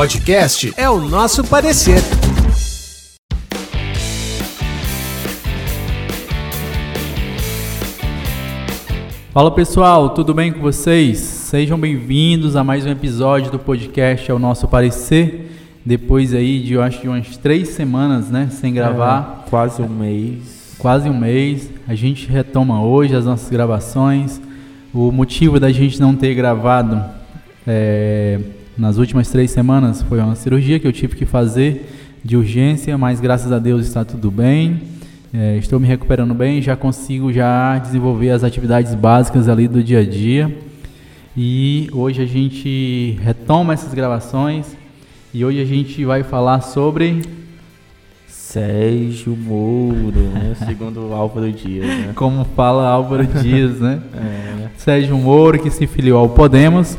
Podcast é o nosso parecer. Fala pessoal, tudo bem com vocês? Sejam bem-vindos a mais um episódio do podcast É o Nosso Parecer. Depois aí de, eu acho, de umas três semanas, né, sem gravar. É, quase um mês. Quase um mês. A gente retoma hoje as nossas gravações. O motivo da gente não ter gravado é, nas últimas três semanas foi uma cirurgia que eu tive que fazer de urgência, mas graças a Deus está tudo bem. É, estou me recuperando bem, já consigo já desenvolver as atividades básicas ali do dia a dia. E hoje a gente retoma essas gravações e hoje a gente vai falar sobre Sérgio Moro, né? segundo Álvaro Dias. Né? Como fala Álvaro Dias, né? é. Sérgio Moro que se filiou ao Podemos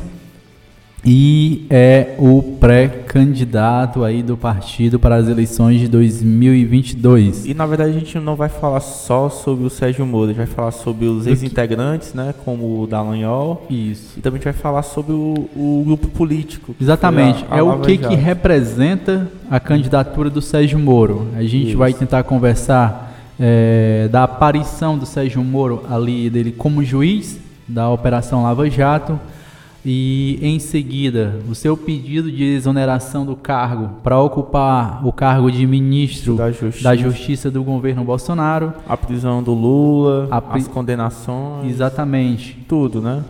e é o pré-candidato aí do partido para as eleições de 2022. E na verdade a gente não vai falar só sobre o Sérgio Moro, a gente vai falar sobre os ex-integrantes, né, como o Dallagnol. Isso. E também a gente vai falar sobre o, o grupo político. Exatamente. A, a é o que, que representa a candidatura do Sérgio Moro. A gente Isso. vai tentar conversar é, da aparição do Sérgio Moro ali dele como juiz da Operação Lava Jato e em seguida o seu pedido de exoneração do cargo para ocupar o cargo de ministro da Justiça. da Justiça, do governo Bolsonaro, a prisão do Lula, pri... as condenações, exatamente, tudo, né?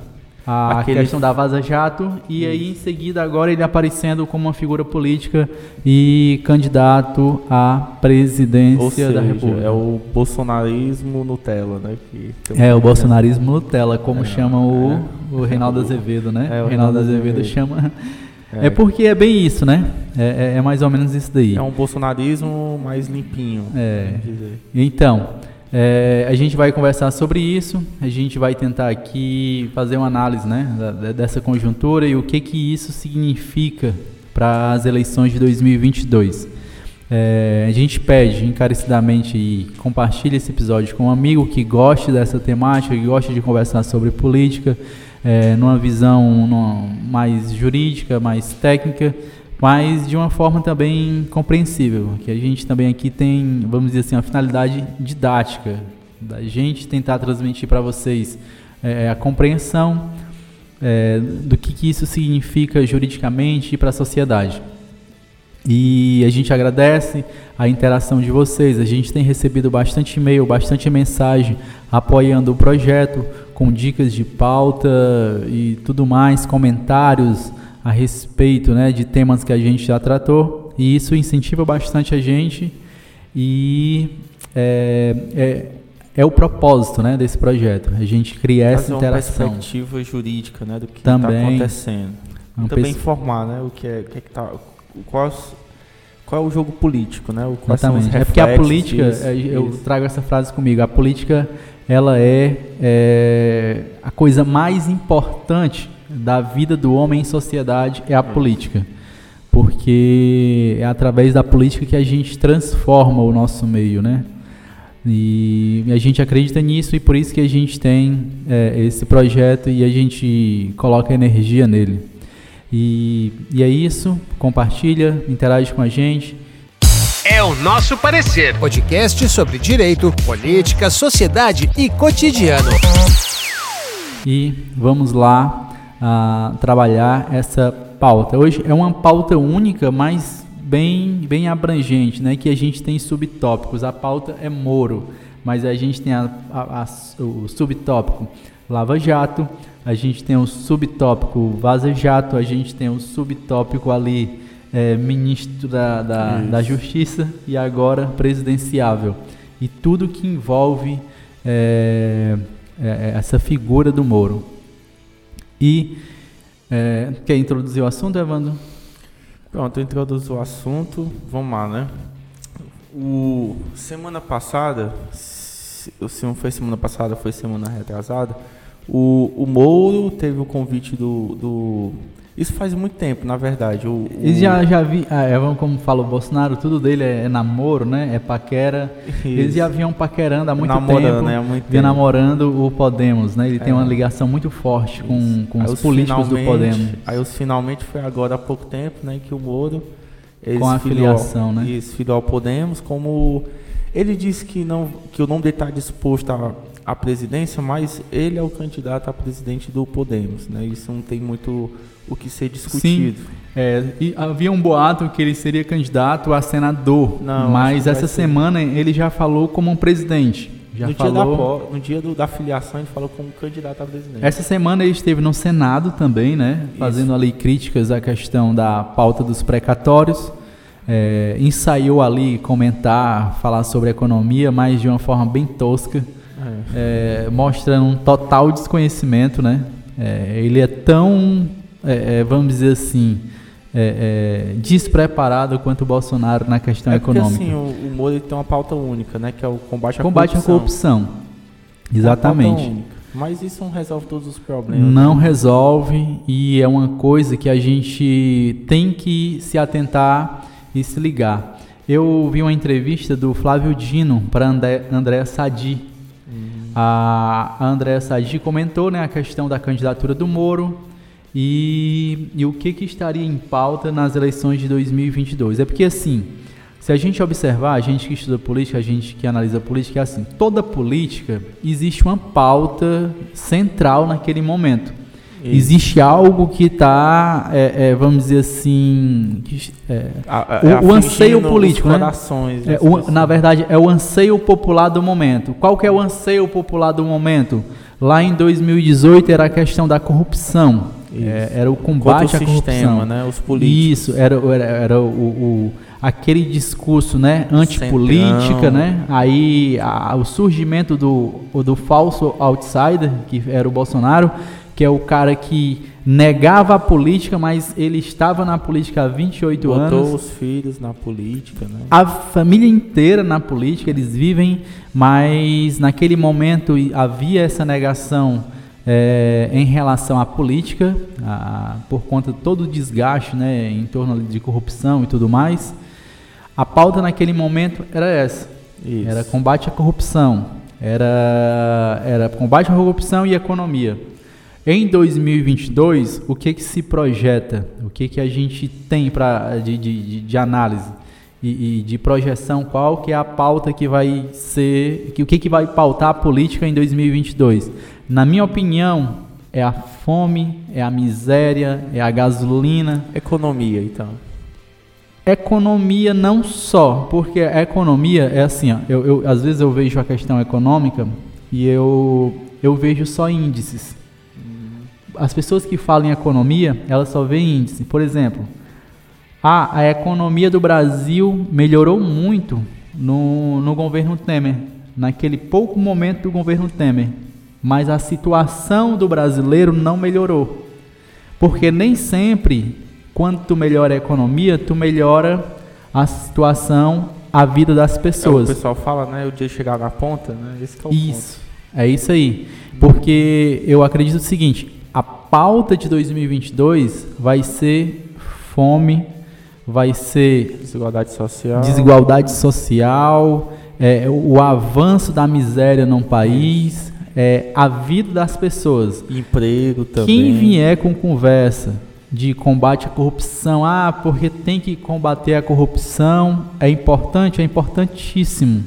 A Aquele... questão da Vaza Jato e aí em seguida agora ele aparecendo como uma figura política e candidato à presidência seja, da República. É o bolsonarismo Nutella, né? Que é o bolsonarismo Nutella, como é, chama o, é. o Reinaldo Azevedo, né? É, o Reinaldo Azevedo, Azevedo chama. É. é. porque é bem isso, né? É, é, é, mais ou menos isso daí. É um bolsonarismo mais limpinho. É. Então, é, a gente vai conversar sobre isso, a gente vai tentar aqui fazer uma análise né, dessa conjuntura e o que, que isso significa para as eleições de 2022. É, a gente pede encarecidamente e compartilhe esse episódio com um amigo que goste dessa temática, que goste de conversar sobre política, é, numa visão numa, mais jurídica, mais técnica, mas de uma forma também compreensível, que a gente também aqui tem, vamos dizer assim, uma finalidade didática, da gente tentar transmitir para vocês é, a compreensão é, do que, que isso significa juridicamente para a sociedade. E a gente agradece a interação de vocês. A gente tem recebido bastante e-mail, bastante mensagem apoiando o projeto, com dicas de pauta e tudo mais, comentários a respeito né, de temas que a gente já tratou, e isso incentiva bastante a gente e é, é, é o propósito né, desse projeto, a gente criar essa interação. uma perspectiva jurídica né, do que está acontecendo. Também informar né, o que é, o que é que tá, qual, qual é o jogo político, né? O, Exatamente. é porque a política, é, eu isso. trago essa frase comigo, a política ela é, é a coisa mais importante da vida do homem em sociedade é a política. Porque é através da política que a gente transforma o nosso meio, né? E a gente acredita nisso e por isso que a gente tem é, esse projeto e a gente coloca energia nele. E, e é isso, compartilha, interage com a gente. É o nosso parecer. Podcast sobre direito, política, sociedade e cotidiano. E vamos lá a trabalhar essa pauta. Hoje é uma pauta única, mas bem, bem abrangente, né? que a gente tem subtópicos. A pauta é Moro, mas a gente tem a, a, a, o subtópico Lava Jato, a gente tem o subtópico Vaza Jato, a gente tem o subtópico ali é, ministro da, da, da, Justiça e agora presidenciável. E tudo que envolve é, é, essa figura do Moro. E é, quer introduzir o assunto, Evandro? Pronto, eu introduzo o assunto. Vamos lá, né? O semana passada, se não foi semana passada, foi semana retrasada. O, o Mouro teve o convite do, do Isso faz muito tempo, na verdade. O, o... já, já vi, ah, é, como fala o Bolsonaro, tudo dele é, é namoro, né? É paquera. Isso. Eles já vinham paquerando há muito namorando, tempo. Né? Há muito tempo. namorando o Podemos, né? Ele é. tem uma ligação muito forte com, com os, os políticos do Podemos. Aí os finalmente foi agora há pouco tempo, né? Que o Moro. Com a filiação, né? Isso, filiou ao Podemos, como ele disse que, não, que o nome dele está disposto a a presidência, mas ele é o candidato a presidente do Podemos, né? Isso não tem muito o que ser discutido. Sim, é, havia um boato que ele seria candidato a senador, não, mas essa semana ser. ele já falou como um presidente. Já no, falou... dia da, no dia do, da filiação ele falou como candidato a presidente. Essa semana ele esteve no Senado também, né? Isso. Fazendo ali críticas à questão da pauta dos precatórios. É, ensaiou ali comentar, falar sobre economia, mas de uma forma bem tosca é, mostrando um total desconhecimento, né? É, ele é tão, é, é vamos dizer assim, é, despreparado quanto o Bolsonaro na questão porque, econômica. Assim, o, o Moro tem uma pauta única, né? Que é o combate à combate corrupção. Combate à corrupção. Exatamente. Mas isso não resolve todos os problemas. Não né? resolve e é uma coisa que a gente tem que se atentar e se ligar. Eu vi uma entrevista do Flávio Dino para André, André Sadi, a, Andréa Sadi comentou né, a questão da candidatura do Moro e, e o que, que estaria em pauta nas eleições de 2022. É porque, assim, se a gente observar, a gente que estuda política, a gente que analisa política, é assim: toda política existe uma pauta central naquele momento. Isso. Existe algo que está, é, é, vamos dizer assim, é, o, o, anseio político, né? É, o, na verdade, é o anseio popular do momento. Qual que é o anseio popular do momento? Lá em 2018 era a questão da corrupção. É, era o combate à corrupção. Sistema, né? Os políticos. Isso, era, era, era o, o aquele discurso né, antipolítica, Centrão. né? Aí a, o surgimento do, do falso outsider, que era o Bolsonaro, que é o cara que negava a política, mas ele estava na política há 28 Botou anos. Botou os filhos na política, né? A família inteira na política, eles vivem, mas naquele momento havia essa negação é, em relação à política, a, por conta de todo o desgaste né, em torno de corrupção e tudo mais. A pauta naquele momento era essa. Isso. Era combate à corrupção. Era, era combate à corrupção e economia. Em 2022, o que, que se projeta? O que, que a gente tem pra, de, de, de análise e, e, de projeção? Qual que é a pauta que vai ser... Que, o que, que vai pautar a política em 2022? Na minha opinião, é a fome, é a miséria, é a gasolina. Economia, então. Economia não só, porque a economia é assim, ó, eu, eu, às vezes eu vejo a questão econômica e eu, eu vejo só índices as pessoas que falam em economia, elas só veem índice. Por exemplo, ah, a economia do Brasil melhorou muito no, no governo Temer, naquele pouco momento do governo Temer. Mas a situação do brasileiro não melhorou. Porque nem sempre, quando tu melhora a economia, tu melhora a situação, a vida das pessoas. É, o pessoal fala, né? O dia chegar na ponta, né? Esse é o isso, ponto. é isso aí. Porque eu acredito o seguinte, pauta de 2022 vai ser fome, vai ser desigualdade social, desigualdade social é, o avanço da miséria num país, é, a vida das pessoas. Emprego também. Quem vier com conversa de combate à corrupção, ah, porque tem que combater a corrupção, é importante, é importantíssimo.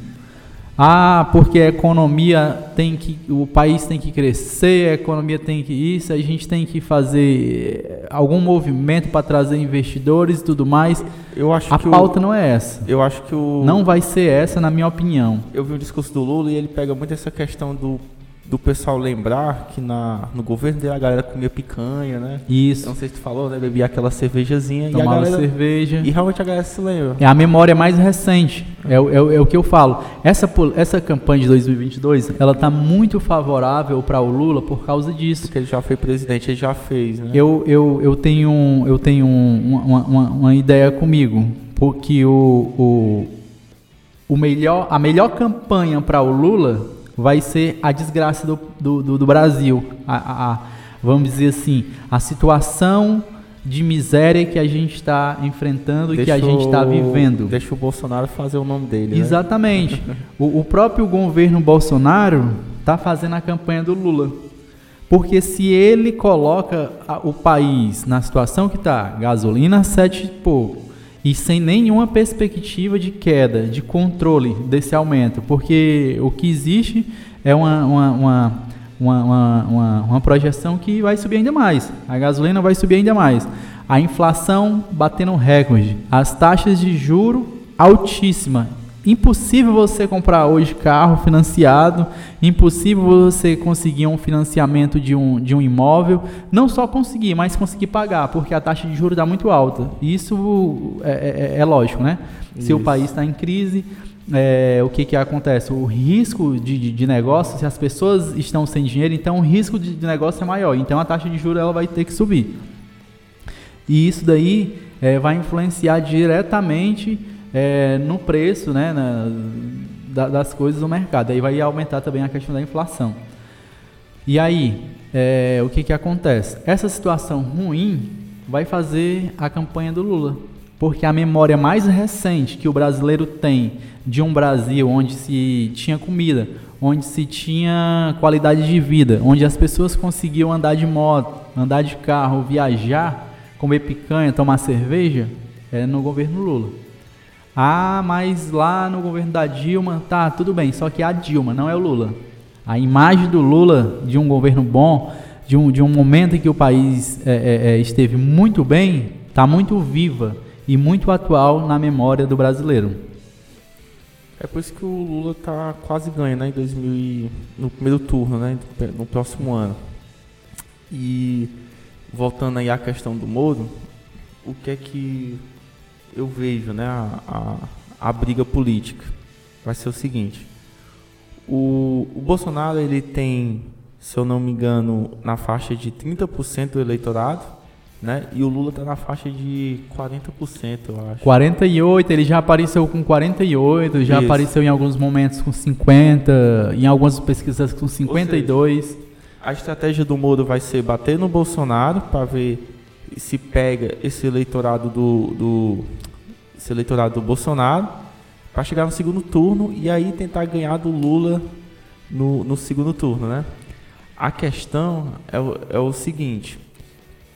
Ah, porque a economia tem que, o país tem que crescer, a economia tem que isso, a gente tem que fazer algum movimento para trazer investidores e tudo mais. Eu acho a pauta o, não é essa. Eu acho que o não vai ser essa, na minha opinião. Eu vi o discurso do Lula e ele pega muito essa questão do do pessoal lembrar que na, no governo dele a galera comia picanha, né? Isso. Não sei se tu falou, né? Bebia aquela cervejazinha Tomava e a galera, cerveja. E realmente a galera se lembra. É a memória mais recente. É, é, é, o que eu falo. Essa, essa campanha de 2022, ela tá muito favorável para o Lula por causa disso. Porque ele já foi presidente, ele já fez, né? Eu, eu, eu tenho, eu tenho uma, uma, uma ideia comigo. Porque o, o, o melhor, a melhor campanha para o Lula vai ser a desgraça do, do, do, do Brasil. A, a, vamos dizer assim, a situação de miséria que a gente está enfrentando e que a gente está vivendo. Deixa o Bolsonaro fazer o nome dele. Né? Exatamente. Né? o, o próprio governo Bolsonaro está fazendo a campanha do Lula. Porque se ele coloca o país na situação que está, gasolina sete e pouco, e sem nenhuma perspectiva de queda, de controle desse aumento, porque o que existe é uma, uma, uma, uma, uma, projeção que vai subir ainda mais, a gasolina vai subir ainda mais, a inflação batendo recorde, as taxas de juro altíssima, Impossível você comprar hoje carro financiado, impossível você conseguir um financiamento de um, de um imóvel, não só conseguir, mas conseguir pagar, porque a taxa de juros está muito alta. Isso é, é, é lógico, né? Isso. Se o país está em crise, é, o que, que acontece? O risco de, de, de, negócio, se as pessoas estão sem dinheiro, então o risco de, de, negócio é maior. Então a taxa de juros ela vai ter que subir. E isso daí é, vai influenciar diretamente é, no preço né, na, da, das coisas no mercado. Aí vai aumentar também a questão da inflação. E aí, é, o que, que acontece? Essa situação ruim vai fazer a campanha do Lula. Porque a memória mais recente que o brasileiro tem de um Brasil onde se tinha comida, onde se tinha qualidade de vida, onde as pessoas conseguiam andar de moto, andar de carro, viajar, comer picanha, tomar cerveja, é no governo Lula. Ah, mas lá no governo da Dilma, tá, tudo bem, só que a Dilma, não é o Lula. A imagem do Lula de um governo bom, de um, de um momento em que o país é, é, é esteve muito bem, está muito viva e muito atual na memória do brasileiro. É por isso que o Lula está quase ganho, né, em 2000 no primeiro turno, né, no próximo ano. E voltando aí à questão do Moro, o que é que eu vejo né, a, a, a, briga política. Vai ser o seguinte. O, o Bolsonaro ele tem, se eu não me engano, na faixa de 30% do eleitorado, né? E o Lula está na faixa de 40%, eu acho. 48, ele já apareceu com 48, já Isso. apareceu em alguns momentos com 50, em algumas pesquisas com 52. Seja, a estratégia do Moro vai ser bater no Bolsonaro para ver se pega esse eleitorado do, do esse eleitorado do Bolsonaro para chegar no segundo turno e aí tentar ganhar do Lula no, no segundo turno, né? A questão é, o, é o seguinte,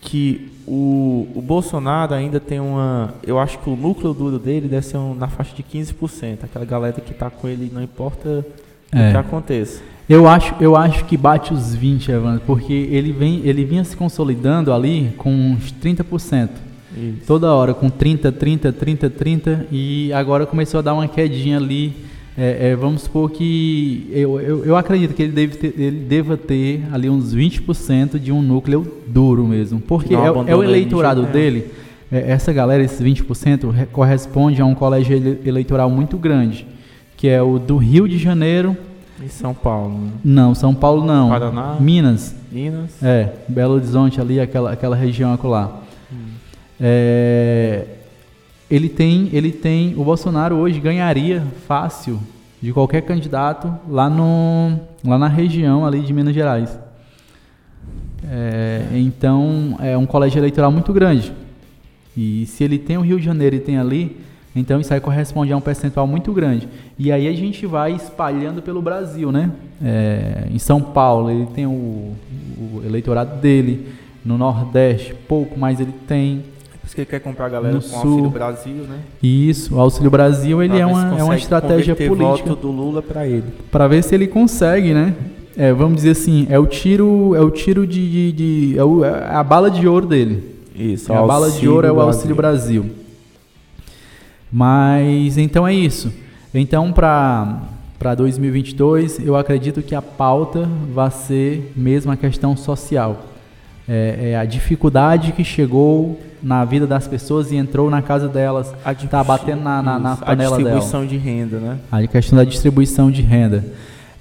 que o, o Bolsonaro ainda tem uma, eu acho que o núcleo duro dele deve ser um, na faixa de 15%, aquela galera que está com ele não importa é. o que aconteça. Eu acho, eu acho que bate os 20, Evandro, porque ele vem, ele vinha se consolidando ali com uns 30%. Isso. Toda hora com 30, 30, 30, 30 e agora começou a dar uma quedinha ali. É, é, vamos supor que eu, eu, eu acredito que ele, deve ter, ele deva ter ali uns 20% de um núcleo duro mesmo, porque é, é, o eleitorado dele. É, essa galera, esses 20%, corresponde a um colégio eleitoral muito grande, que é o do Rio de Janeiro, e São Paulo? Né? Não, São Paulo não. Paraná? Minas. Minas? É, Belo Horizonte ali, aquela, aquela região acolá. Hum. É, ele tem, ele tem, o Bolsonaro hoje ganharia fácil de qualquer candidato lá, no, lá na região ali de Minas Gerais. É, então, é um colégio eleitoral muito grande. E se ele tem o Rio de Janeiro e tem ali, então isso aí corresponde a um percentual muito grande. E aí a gente vai espalhando pelo Brasil, né? É, em São Paulo ele tem o, o, eleitorado dele, no Nordeste pouco, mas ele tem. É por isso que ele quer comprar a galera no com o Auxílio Brasil, né? Isso, o Auxílio Brasil ele é uma, é uma estratégia política. voto do Lula para ele. Para ver se ele consegue, né? É, vamos dizer assim, é o tiro, é o tiro de, de, de é, o, é a bala de ouro dele. Isso. É a bala de ouro é o Auxílio Brasil. Brasil. Mas então é isso. Então para para 2022 eu acredito que a pauta vai ser mesmo a questão social. É, é, a dificuldade que chegou na vida das pessoas e entrou na casa delas, está batendo na, na, na panela dela. A distribuição dela. de renda, né? A questão da distribuição de renda.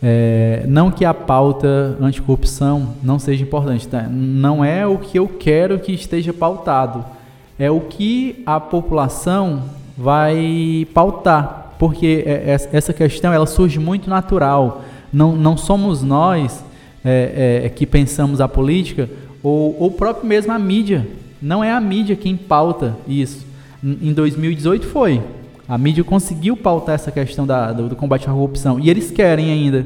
É, não que a pauta anticorrupção não seja importante, tá? não é o que eu quero que esteja pautado, é o que a população vai pautar, porque é, essa questão ela surge muito natural. Não, não somos nós é, é, que pensamos a política ou, ou próprio mesmo a mídia Não é a mídia quem pauta isso. Em 2018 foi. A mídia conseguiu pautar essa questão da, do, do, combate à corrupção. E eles querem ainda.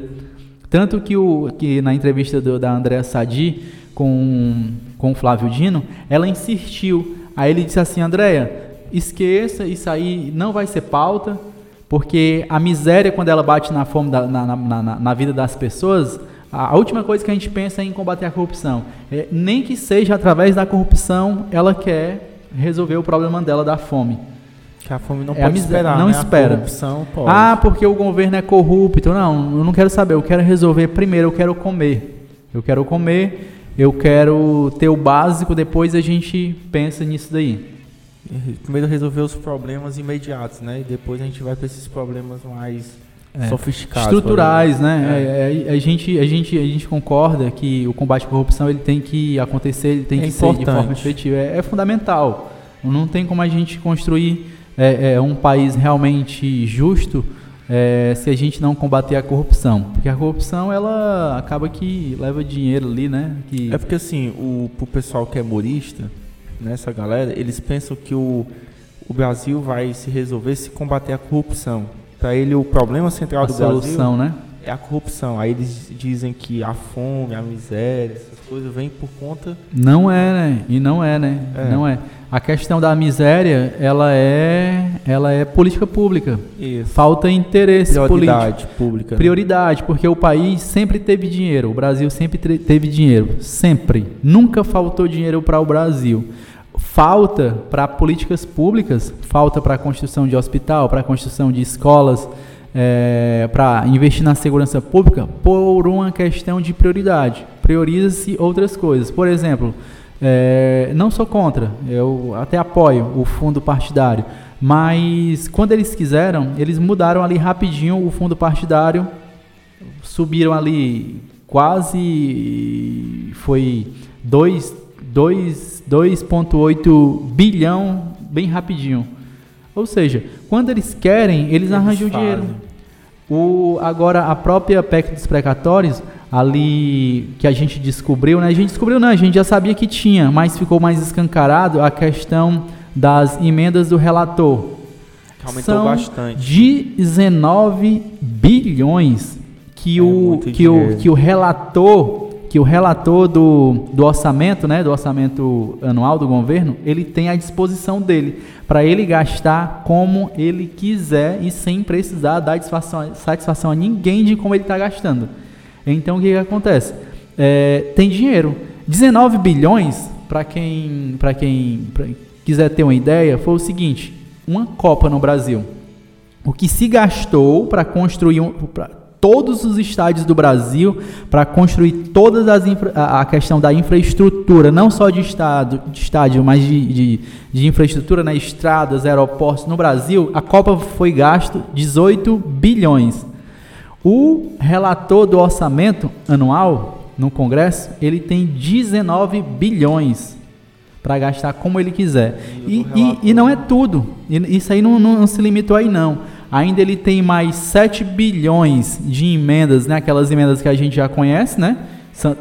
Tanto que, o, que na entrevista do, da Andréa Sadi com, com o Flávio Dino, ela insistiu. Aí ele disse assim, Andréa, esqueça, isso aí não vai ser pauta, porque a miséria, quando ela bate na fome, da, na, na, na, na vida das pessoas, a última coisa que a gente pensa é em combater a corrupção. É, nem que seja através da corrupção, ela quer resolver o problema dela da fome. Que a fome não é pode esperar, não né? espera. A corrupção pode. Ah, porque o governo é corrupto. Não, eu não quero saber. Eu quero resolver primeiro. Eu quero comer. Eu quero comer. Eu quero ter o básico. Depois a gente pensa nisso daí. Primeiro resolver os problemas imediatos, né? E depois a gente vai para esses problemas mais é, sofisticados. Estruturais, né? É. É, a, gente, a, gente, a gente concorda que o combate à corrupção ele tem que acontecer, ele tem é que importante. ser de forma efetiva. É, é, fundamental. Não tem como a gente construir é, um país realmente justo se a gente não combater a corrupção. Porque a corrupção, ela acaba que leva dinheiro ali, né? Que... É porque assim, o pro pessoal que é morista, nessa galera, eles pensam que o, o Brasil vai se resolver se combater a corrupção. Para ele, o problema central a do solução, Brasil né? é a corrupção. Aí eles dizem que a fome, a miséria, essas coisas vêm por conta. Não é, né? E não é, né? É. Não é. A questão da miséria, ela é, ela é política pública. Isso. Falta interesse Prioridade político. pública. Né? Prioridade, porque o país sempre teve dinheiro. O Brasil sempre teve dinheiro. Sempre. Nunca faltou dinheiro para o Brasil falta para políticas públicas, falta para a construção de hospital, para a construção de escolas, é, para investir na segurança pública por uma questão de prioridade. Prioriza-se outras coisas. Por exemplo, é, não sou contra, eu até apoio o fundo partidário, mas quando eles quiseram, eles mudaram ali rapidinho o fundo partidário, subiram ali quase foi 2 2,8 bilhão bem rapidinho. Ou seja, quando eles querem, eles, eles arranjam fazem. dinheiro. O, agora, a própria PEC dos precatórios, ali que a gente descobriu, né? A gente descobriu, não, a gente já sabia que tinha, mas ficou mais escancarado a questão das emendas do relator. Aumentou São bastante. 19 bilhões que, é o, que, o, que o relator que o relator do, do orçamento, né, do orçamento anual do governo, ele tem à disposição dele para ele gastar como ele quiser e sem precisar dar satisfação, satisfação a ninguém de como ele está gastando. Então o que, que acontece? É, tem dinheiro. 19 bilhões, para quem, quem pra quiser ter uma ideia, foi o seguinte: uma Copa no Brasil. O que se gastou para construir um, pra, todos os estádios do Brasil para construir toda a, questão da infraestrutura, não só de, estado, de estádio, mas de, de, de infraestrutura, né, estradas, aeroportos no Brasil, a Copa foi gasto 18 bilhões. O relator do orçamento anual no Congresso, ele tem 19 bilhões para gastar como ele quiser. E, e, e, não é tudo. Isso aí não, não, não se limitou aí não ainda ele tem mais 7 bilhões de emendas, né? aquelas emendas que a gente já conhece, né?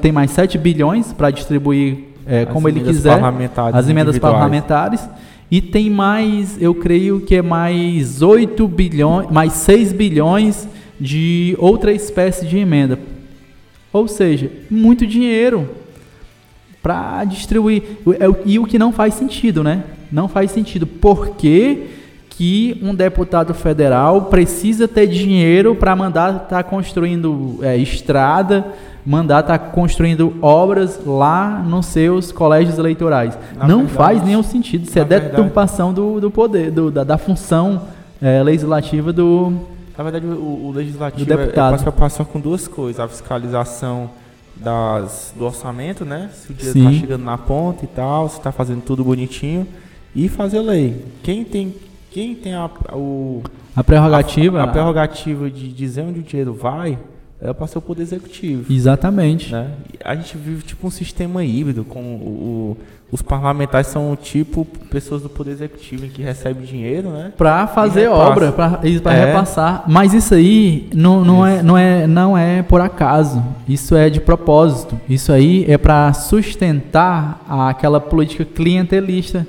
tem mais 7 bilhões para distribuir é, como ele quiser, as emendas parlamentares. E tem mais, eu creio que é mais 8 bilhões, mais 6 bilhões de outra espécie de emenda. Ou seja, muito dinheiro para distribuir. E o que não faz sentido, né? Não faz sentido. Porque que um deputado federal precisa ter dinheiro para mandar estar tá construindo é, estrada, mandar estar tá construindo obras lá nos seus colégios eleitorais. Na Não verdade, faz nenhum sentido. Isso é deturpação do, do poder, do, da, da função é, legislativa do. Na verdade, o, o legislativo do deputado. é, é passa com duas coisas: a fiscalização das, do orçamento, né? Se o dinheiro está chegando na ponta e tal, se está fazendo tudo bonitinho, e fazer lei. Quem tem quem tem a, o, a prerrogativa, a, a, prerrogativa de dizer onde o dinheiro vai era para ser o poder executivo. Exatamente. Né? A gente vive tipo um sistema híbrido, com o, o, os parlamentares são tipo pessoas do poder executivo que recebem dinheiro, né? Para fazer obra, para é. repassar. Mas isso aí não, não, isso. É, não, é, não é por acaso. Isso é de propósito. Isso aí é para sustentar aquela política clientelista.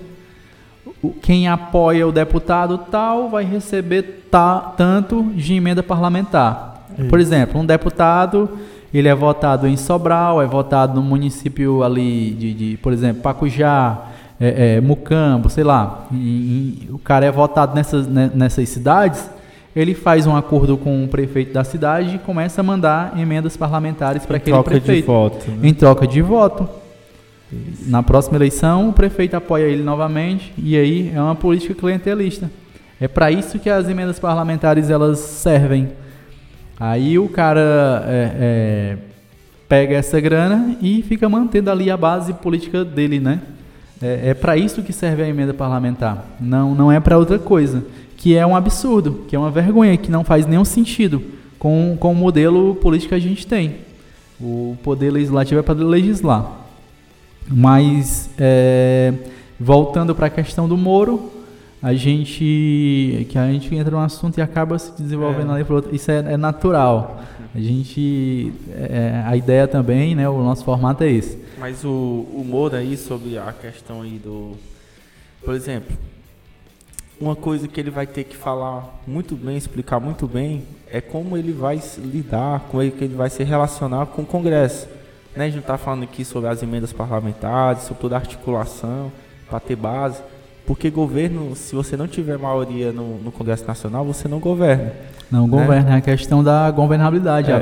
Quem apoia o deputado tal vai receber ta, tanto de emenda parlamentar. Isso. Por exemplo, um deputado, ele é votado em Sobral, é votado no município ali de, de por exemplo, Pacujá, é, é, Mucambo, sei lá. E, e, o cara é votado nessas, né, nessas cidades, ele faz um acordo com o prefeito da cidade e começa a mandar emendas parlamentares para aquele prefeito. De voto, né? Em troca de voto. Na próxima eleição, o prefeito apoia ele novamente e aí é uma política clientelista. É para isso que as emendas parlamentares elas servem Aí o cara é, é, pega essa grana e fica mantendo ali a base política dele, né? É, é para isso que serve a emenda parlamentar. Não, não é para outra coisa. Que é um absurdo, que é uma vergonha, que não faz nenhum sentido com, com o modelo político que a gente tem. O poder legislativo é para legislar. Mas, é, voltando para a questão do Moro, a gente que a gente entra num assunto e acaba se desenvolvendo é. ali para outro. Isso é, é, natural. A gente é, a ideia também, né? O nosso formato é esse. Mas o humor aí sobre a questão aí do, por exemplo, uma coisa que ele vai ter que falar muito bem, explicar muito bem, é como ele vai lidar, como ele, que ele vai se relacionar com o Congresso. Né? A gente está falando aqui sobre as emendas parlamentares, sobre toda a articulação, para ter base. Porque governo, se você não tiver maioria no, no Congresso Nacional, você não governa. Não governa, né? é a questão da governabilidade, é. a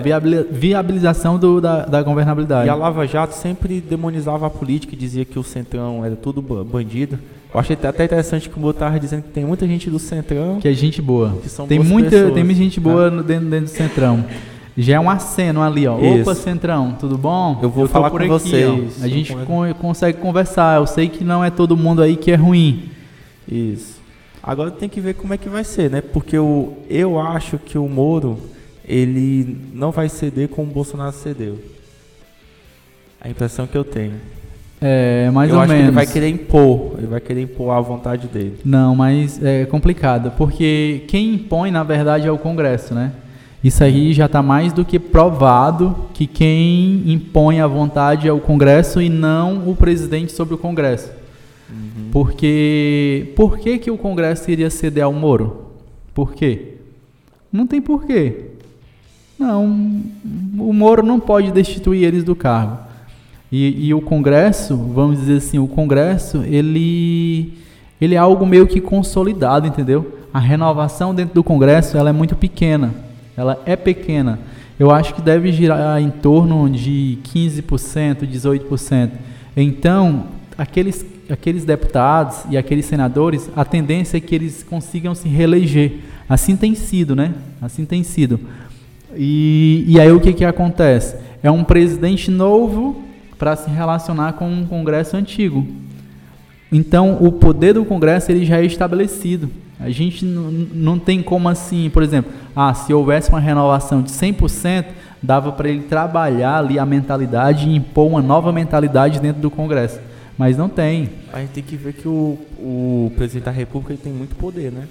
viabilização do, da, da, governabilidade. E a Lava Jato sempre demonizava a política e dizia que o Centrão era tudo bandido. Eu achei até interessante que o Botar dizendo que tem muita gente do Centrão. Que é gente boa. Que são tem, muita, pessoas, tem muita gente boa né? dentro, dentro do Centrão. Já é um aceno ali, ó. Isso. Opa, Centrão, tudo bom? Eu vou eu falar com aqui, vocês. Ó. A gente consegue conversar. Eu sei que não é todo mundo aí que é ruim. Isso. Agora tem que ver como é que vai ser, né? Porque eu, eu acho que o Moro ele não vai ceder como o Bolsonaro cedeu. A impressão que eu tenho. É, mais eu ou acho menos. Que ele vai querer impor, ele vai querer impor a vontade dele. Não, mas é complicado, porque quem impõe, na verdade, é o Congresso, né? Isso aí já está mais do que provado que quem impõe a vontade é o Congresso e não o presidente sobre o Congresso. Uhum. Porque por que, que o Congresso iria ceder ao Moro? Por quê? Não tem porquê. Não, o Moro não pode destituir eles do cargo. E, e, o Congresso, vamos dizer assim, o Congresso, ele, ele é algo meio que consolidado, entendeu? A renovação dentro do Congresso, ela é muito pequena. Ela é pequena. Eu acho que deve girar em torno de 15%, 18%. Então, aqueles aqueles deputados e aqueles senadores, a tendência é que eles consigam se reeleger. Assim tem sido, né? Assim tem sido. E, e aí o que, que acontece? É um presidente novo para se relacionar com um Congresso antigo. Então, o poder do Congresso ele já é estabelecido. A gente não tem como assim, por exemplo, ah, se houvesse uma renovação de 100%, dava para ele trabalhar ali a mentalidade e impor uma nova mentalidade dentro do Congresso. Mas não tem. A gente tem que ver que o, o presidente da República tem muito poder, né?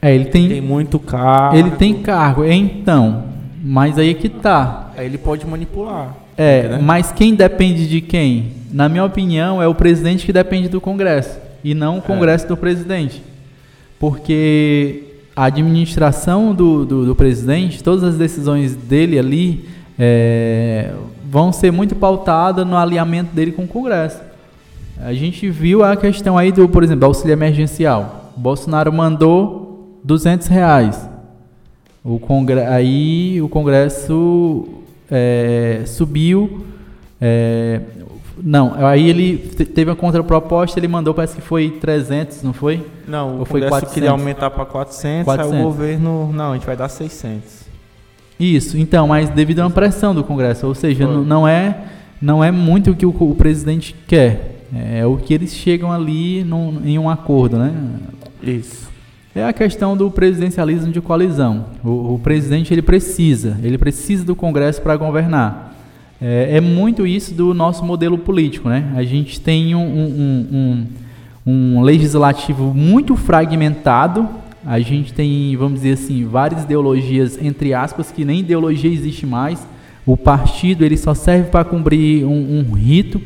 É, ele tem, ele tem muito cargo. Ele tem cargo, então. Mas aí é que tá. Aí ele pode manipular. É, né? mas quem depende de quem? Na minha opinião, é o presidente que depende do Congresso e não o Congresso é. do presidente. Porque a administração do, do, do, presidente, todas as decisões dele ali é, vão ser muito pautadas no alinhamento dele com o Congresso. A gente viu a questão aí do, por exemplo, auxílio emergencial. O Bolsonaro mandou 200 reais. O congre aí o Congresso é, subiu. É, não, aí ele teve a contraproposta, ele mandou, parece que foi 300, não foi? Não, o Ou foi Congresso 400? queria aumentar para 400, 400, aí o governo, não, a gente vai dar 600. Isso, então, mas devido a uma pressão do Congresso, ou seja, não é, não é muito o que o, o presidente quer. É o que eles chegam ali num, em um acordo, né? Isso. é a questão do presidencialismo de coalizão. O, o presidente ele precisa, ele precisa do Congresso para governar. É, é, muito isso do nosso modelo político, né? A gente tem um, um, um, um legislativo muito fragmentado. A gente tem, vamos dizer assim, várias ideologias entre aspas que nem ideologia existe mais. O partido ele só serve para cumprir um, rito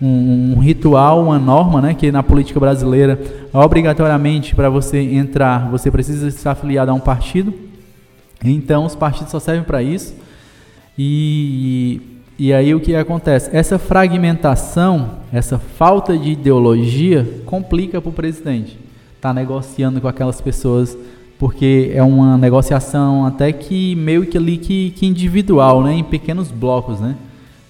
um, um, ritual, uma norma, né, que na política brasileira, obrigatoriamente para você entrar, você precisa estar afiliado a um partido. Então, os partidos só servem para isso. E, e aí o que acontece? Essa fragmentação, essa falta de ideologia, complica para o presidente. Tá negociando com aquelas pessoas, porque é uma negociação até que meio que ali que, que individual, né, em pequenos blocos, né?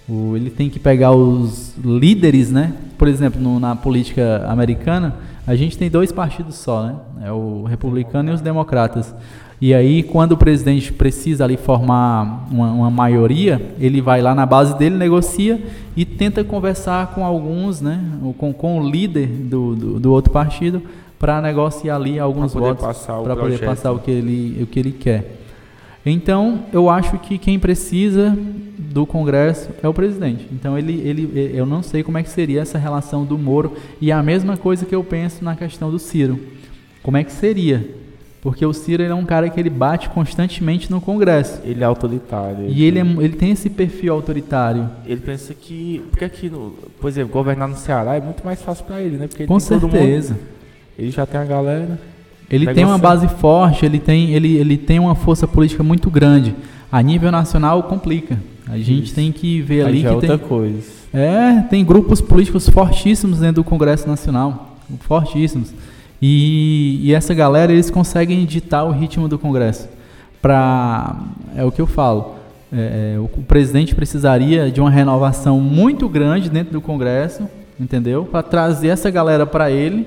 O, ele tem que pegar os líderes, né? Por exemplo, no, na política americana, a gente tem dois partidos só, né? É o republicano e os democratas. E aí, quando o presidente precisa ali formar uma, uma, maioria, ele vai lá na base dele, negocia e tenta conversar com alguns, né? Com, com o líder do, do, do outro partido para negociar ali alguns pra votos para poder passar o que ele, o que ele quer. Então, eu acho que quem precisa do Congresso é o presidente. Então, ele, ele, eu não sei como é que seria essa relação do Moro e a mesma coisa que eu penso na questão do Ciro. Como é que seria? Porque o Ciro é um cara que ele bate constantemente no Congresso. Ele é autoritário. E ele, é, ele tem esse perfil autoritário. Ele pensa que. Porque aqui, no, por exemplo, governar no Ceará é muito mais fácil para ele, né? Porque ele Com certeza. Mundo, ele já tem a galera. Ele tem uma base forte, ele tem, ele, ele tem uma força política muito grande. A nível nacional complica. A gente Isso. tem que ver ali que é outra tem, coisa. É, tem grupos políticos fortíssimos dentro do Congresso Nacional, fortíssimos. E, e essa galera eles conseguem ditar o ritmo do Congresso. Para é o que eu falo. É, é, o, o presidente precisaria de uma renovação muito grande dentro do Congresso, entendeu? Para trazer essa galera para ele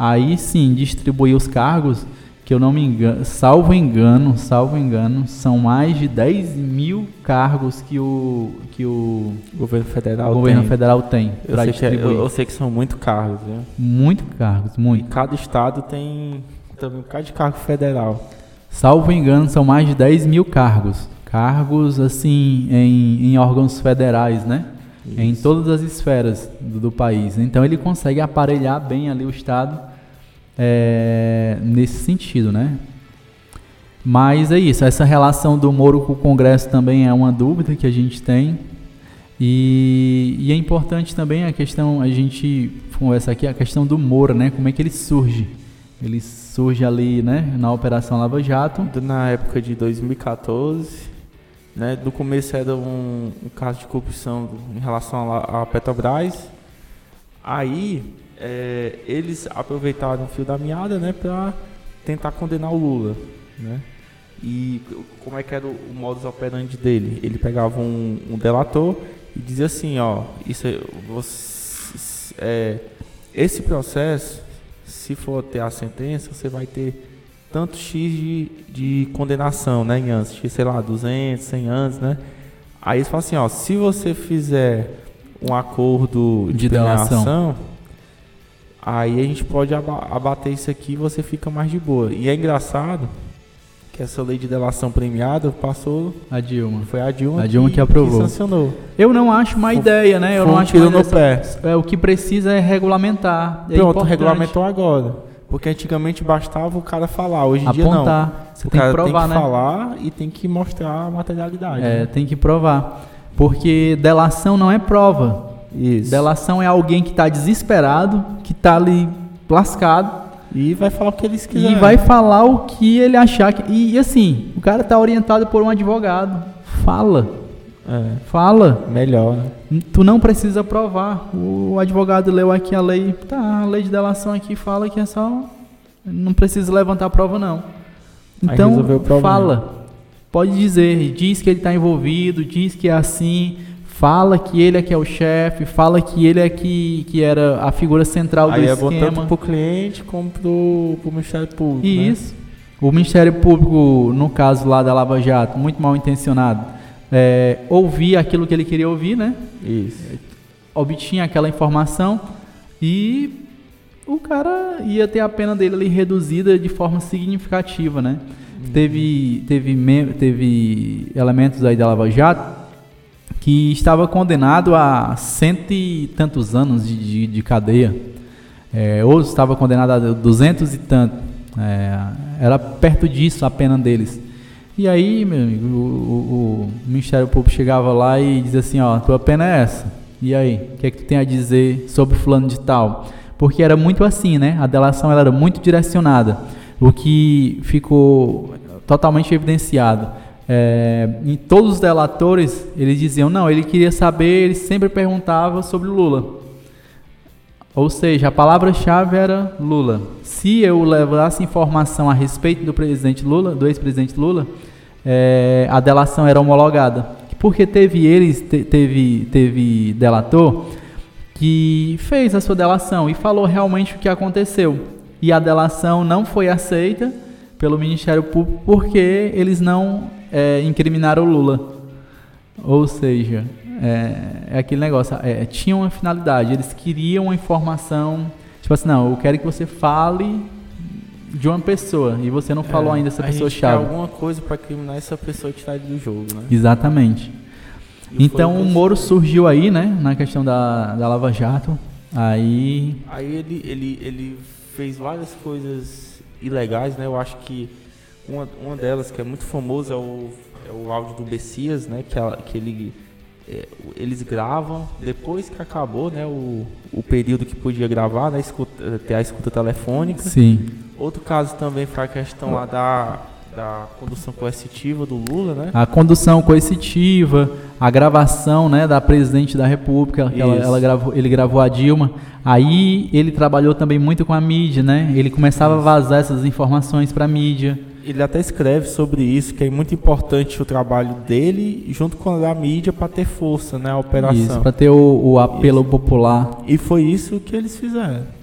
Aí sim, distribuir os cargos, que eu não me engano, salvo engano, salvo engano, são mais de 10 mil cargos que o, que o governo federal governo tem. Federal tem eu sei, que, é, eu, eu, sei que são muito cargos, viu? Muito cargos, muito. E cada estado tem também um bocado de cargo federal. Salvo engano, são mais de 10 mil cargos. Cargos, assim, em, em órgãos federais, né? Isso. Em todas as esferas do, do, país. Então ele consegue aparelhar bem ali o Estado é, nesse sentido, né? Mas é isso, essa relação do Moro com o Congresso também é uma dúvida que a gente tem. E, e, é importante também a questão, a gente conversa aqui, a questão do Moro, né? Como é que ele surge? Ele surge ali, né, na Operação Lava Jato. Na época de 2014, né, no começo era um, um caso de corrupção em relação à Petrobras. Aí é, eles aproveitaram o fio da meada, né, para tentar condenar o Lula, né? E como é que era o, o modus operandi dele? Ele pegava um, um delator e dizia assim, ó, isso é, você, é, esse processo, se for ter a sentença, você vai ter tanto X de, de condenação, né, em anos, sei lá, 200, 100 anos, né? Aí eles falam assim, ó, se você fizer um acordo de, de delação, Aí a gente pode abater isso aqui e você fica mais de boa. E é engraçado que essa lei de delação premiada passou. A Dilma. Foi a Dilma, a Dilma que, que aprovou. Que sancionou. Eu não acho uma ideia, né? Eu não acho tiro no pé. É, o que precisa é regulamentar. É Pronto, importante. regulamentou agora. Porque antigamente bastava o cara falar, hoje em Apontar. dia não. Você o tem que provar, tem que né? falar e tem que mostrar a materialidade. É, né? tem que provar. Porque delação não é prova. Isso. Delação é alguém que está desesperado, que está ali lascado. E vai falar o que eles quiserem. E vai falar o que ele achar. Que, e, assim, o cara está orientado por um advogado. Fala. É. Fala. Melhor, né? Tu não precisa provar. O advogado leu aqui a lei. Tá, a lei de delação aqui fala que é só. Não precisa levantar a prova, não. Então, fala. Pode dizer. Diz que ele está envolvido, diz que é assim fala que ele é que é o chefe, fala que ele é que, que era a figura central Aí do é esquema. tanto para o cliente como para o Ministério Público. Né? Isso. Né? O Ministério Público, no caso lá da Lava Jato, muito mal intencionado, é, ouvia aquilo que ele queria ouvir, né? Isso. Obtinha aquela informação e o cara ia ter a pena dele ali reduzida de forma significativa, né? Uhum. Teve, teve, teve elementos aí da Lava Jato que estava condenado a cento e tantos anos de, de, de cadeia. É, ou estava condenado a duzentos e tanto. É, era perto disso a pena deles. E aí, meu amigo, o, o, o, Ministério Público chegava lá e dizia assim, ó, tua pena é essa. E aí, o que é que tu tem a dizer sobre fulano de tal? Porque era muito assim, né? A delação ela era muito direcionada. O que ficou totalmente evidenciado. É, em todos os delatores, eles diziam, não, ele queria saber, ele sempre perguntava sobre Lula. Ou seja, a palavra-chave era Lula. Se eu levasse informação a respeito do presidente Lula, do ex-presidente Lula, é, a delação era homologada. Porque teve eles, te, teve, teve delator que fez a sua delação e falou realmente o que aconteceu. E a delação não foi aceita pelo Ministério Público porque eles não é, incriminaram o Lula. Ou seja, é, é aquele negócio, é, tinha uma finalidade, eles queriam uma informação, tipo assim, não, eu quero que você fale de uma pessoa e você não falou é, ainda essa pessoa chave. alguma coisa para criminar essa pessoa e tirar ele do jogo, né? Exatamente. E então o Moro surgiu aí, né, na questão da, da Lava Jato. Aí aí ele, ele, ele fez várias coisas ilegais, né? Eu acho que uma, uma delas que é muito famosa é o, é o áudio do Bessias, né, que, ela, que ele é, eles gravam depois que acabou né, o, o período que podia gravar, né, escuta, ter a escuta telefônica. Sim. Outro caso também foi a questão lá da, da condução coercitiva do Lula, né? A condução coercitiva, a gravação né, da presidente da República, ela, ela, gravou, ele gravou a Dilma. Aí ele trabalhou também muito com a mídia, né? Ele começava Isso. a vazar essas informações para a mídia ele até escreve sobre isso, que é muito importante o trabalho dele junto com a mídia para ter força, né, a operação. Isso, para ter o, o apelo isso. popular. E foi isso que eles fizeram.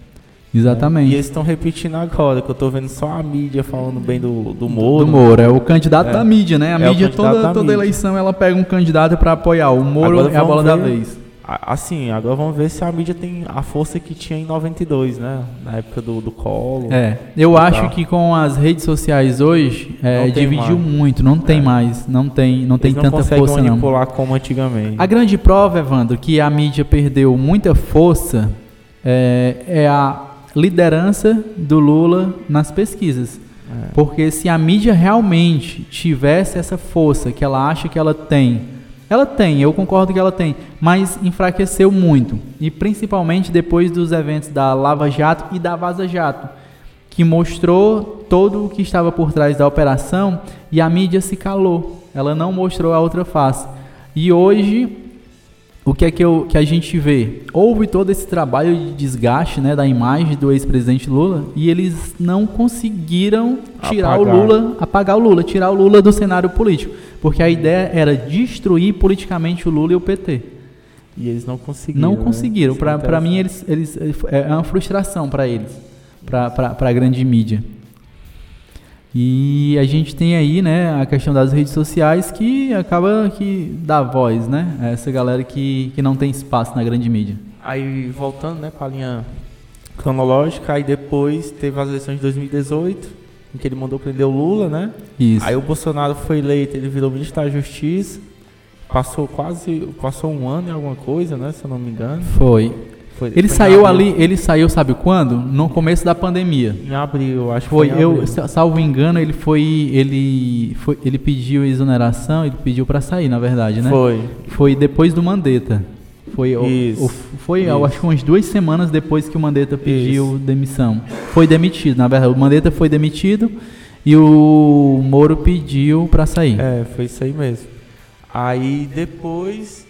Exatamente. Né? E eles estão repetindo agora, que eu estou vendo só a mídia falando bem do, do Moro. Do Moro, é o candidato é. da mídia, né? A é mídia, toda, toda mídia. eleição, ela pega um candidato para apoiar. O Moro agora é a bola ver... da vez. Assim, agora vamos ver se a mídia tem a força que tinha em 92, né? Na época do, do colo. É, eu acho tal. que com as redes sociais hoje é, dividiu mais. muito, não tem é. mais, não tem, não tem não tanta força não. manipular como antigamente. A grande prova, Evandro, que a mídia perdeu muita força é, é a liderança do Lula nas pesquisas. É. Porque se a mídia realmente tivesse essa força que ela acha que ela tem ela tem, eu concordo que ela tem, mas enfraqueceu muito. E principalmente depois dos eventos da Lava Jato e da Vaza Jato, que mostrou todo o que estava por trás da operação e a mídia se calou. Ela não mostrou a outra face. E hoje, o que é que, eu, que a gente vê? Houve todo esse trabalho de desgaste né, da imagem do ex-presidente Lula e eles não conseguiram tirar apagar. o Lula, apagar o Lula, tirar o Lula do cenário político. Porque a ideia era destruir politicamente o Lula e o PT. E eles não conseguiram. Não né? conseguiram. Né? Para mim, eles, eles, é uma frustração para eles, para a grande mídia. E a gente tem aí, né, a questão das redes sociais que acaba que dá voz, né, a essa galera que, que não tem espaço na grande mídia. Aí voltando, né, para a linha cronológica, aí depois teve as eleições de 2018 em que ele mandou prender o Lula, né? Isso. Aí o Bolsonaro foi eleito, ele virou ministro da Justiça. Passou quase, passou um ano em alguma coisa, né? Se eu não me engano. Foi. Foi, ele foi saiu ali, ele saiu, sabe quando? No começo da pandemia. Em abril, acho que foi. foi eu, salvo engano, ele foi, ele foi, ele pediu exoneração, ele pediu para sair, na verdade, né? Foi. Foi depois do Mandetta. Foi, isso, o, foi isso. Eu acho que umas duas semanas depois que o Mandetta pediu isso. demissão. Foi demitido, na verdade. O Mandetta foi demitido e o Moro pediu para sair. É, foi isso aí mesmo. Aí depois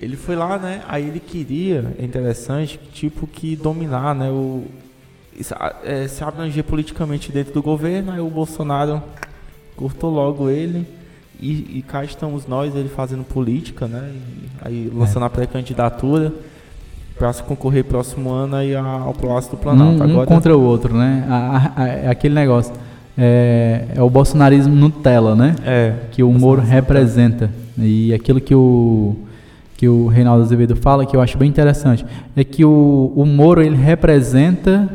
ele foi lá, né? Aí ele queria, é interessante, tipo que dominar, né? O, é, se abranger politicamente dentro do governo. Aí o Bolsonaro cortou logo ele e, e, cá estamos nós, ele fazendo política, né? E, aí lançando é. a pré-candidatura para se concorrer próximo ano aí ao Palácio do Planalto. Um, um Agora, contra o outro, né? A, a, é aquele negócio. É, é, o bolsonarismo Nutella, né? É. Que o Moro representa. E aquilo que o, que o Reinaldo Azevedo fala, que eu acho bem interessante, é que o, o Moro ele representa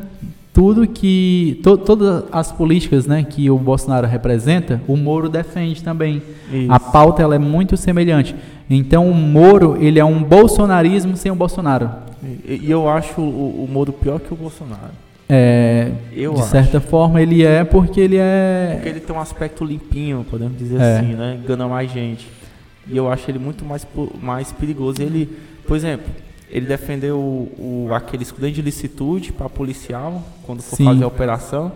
tudo que to, todas as políticas, né, que o Bolsonaro representa, o Moro defende também. Isso. A pauta ela é muito semelhante. Então o Moro ele é um bolsonarismo sem o Bolsonaro. E, e eu acho o, o, Moro pior que o Bolsonaro. É, eu de acho. certa forma ele é porque ele é. Porque ele tem um aspecto limpinho, podemos dizer é. assim, né? Engana mais gente. E eu acho ele muito mais, mais perigoso. Ele, por exemplo, ele defendeu o, o aquele excludente de licitude para policial quando for Sim. fazer a operação.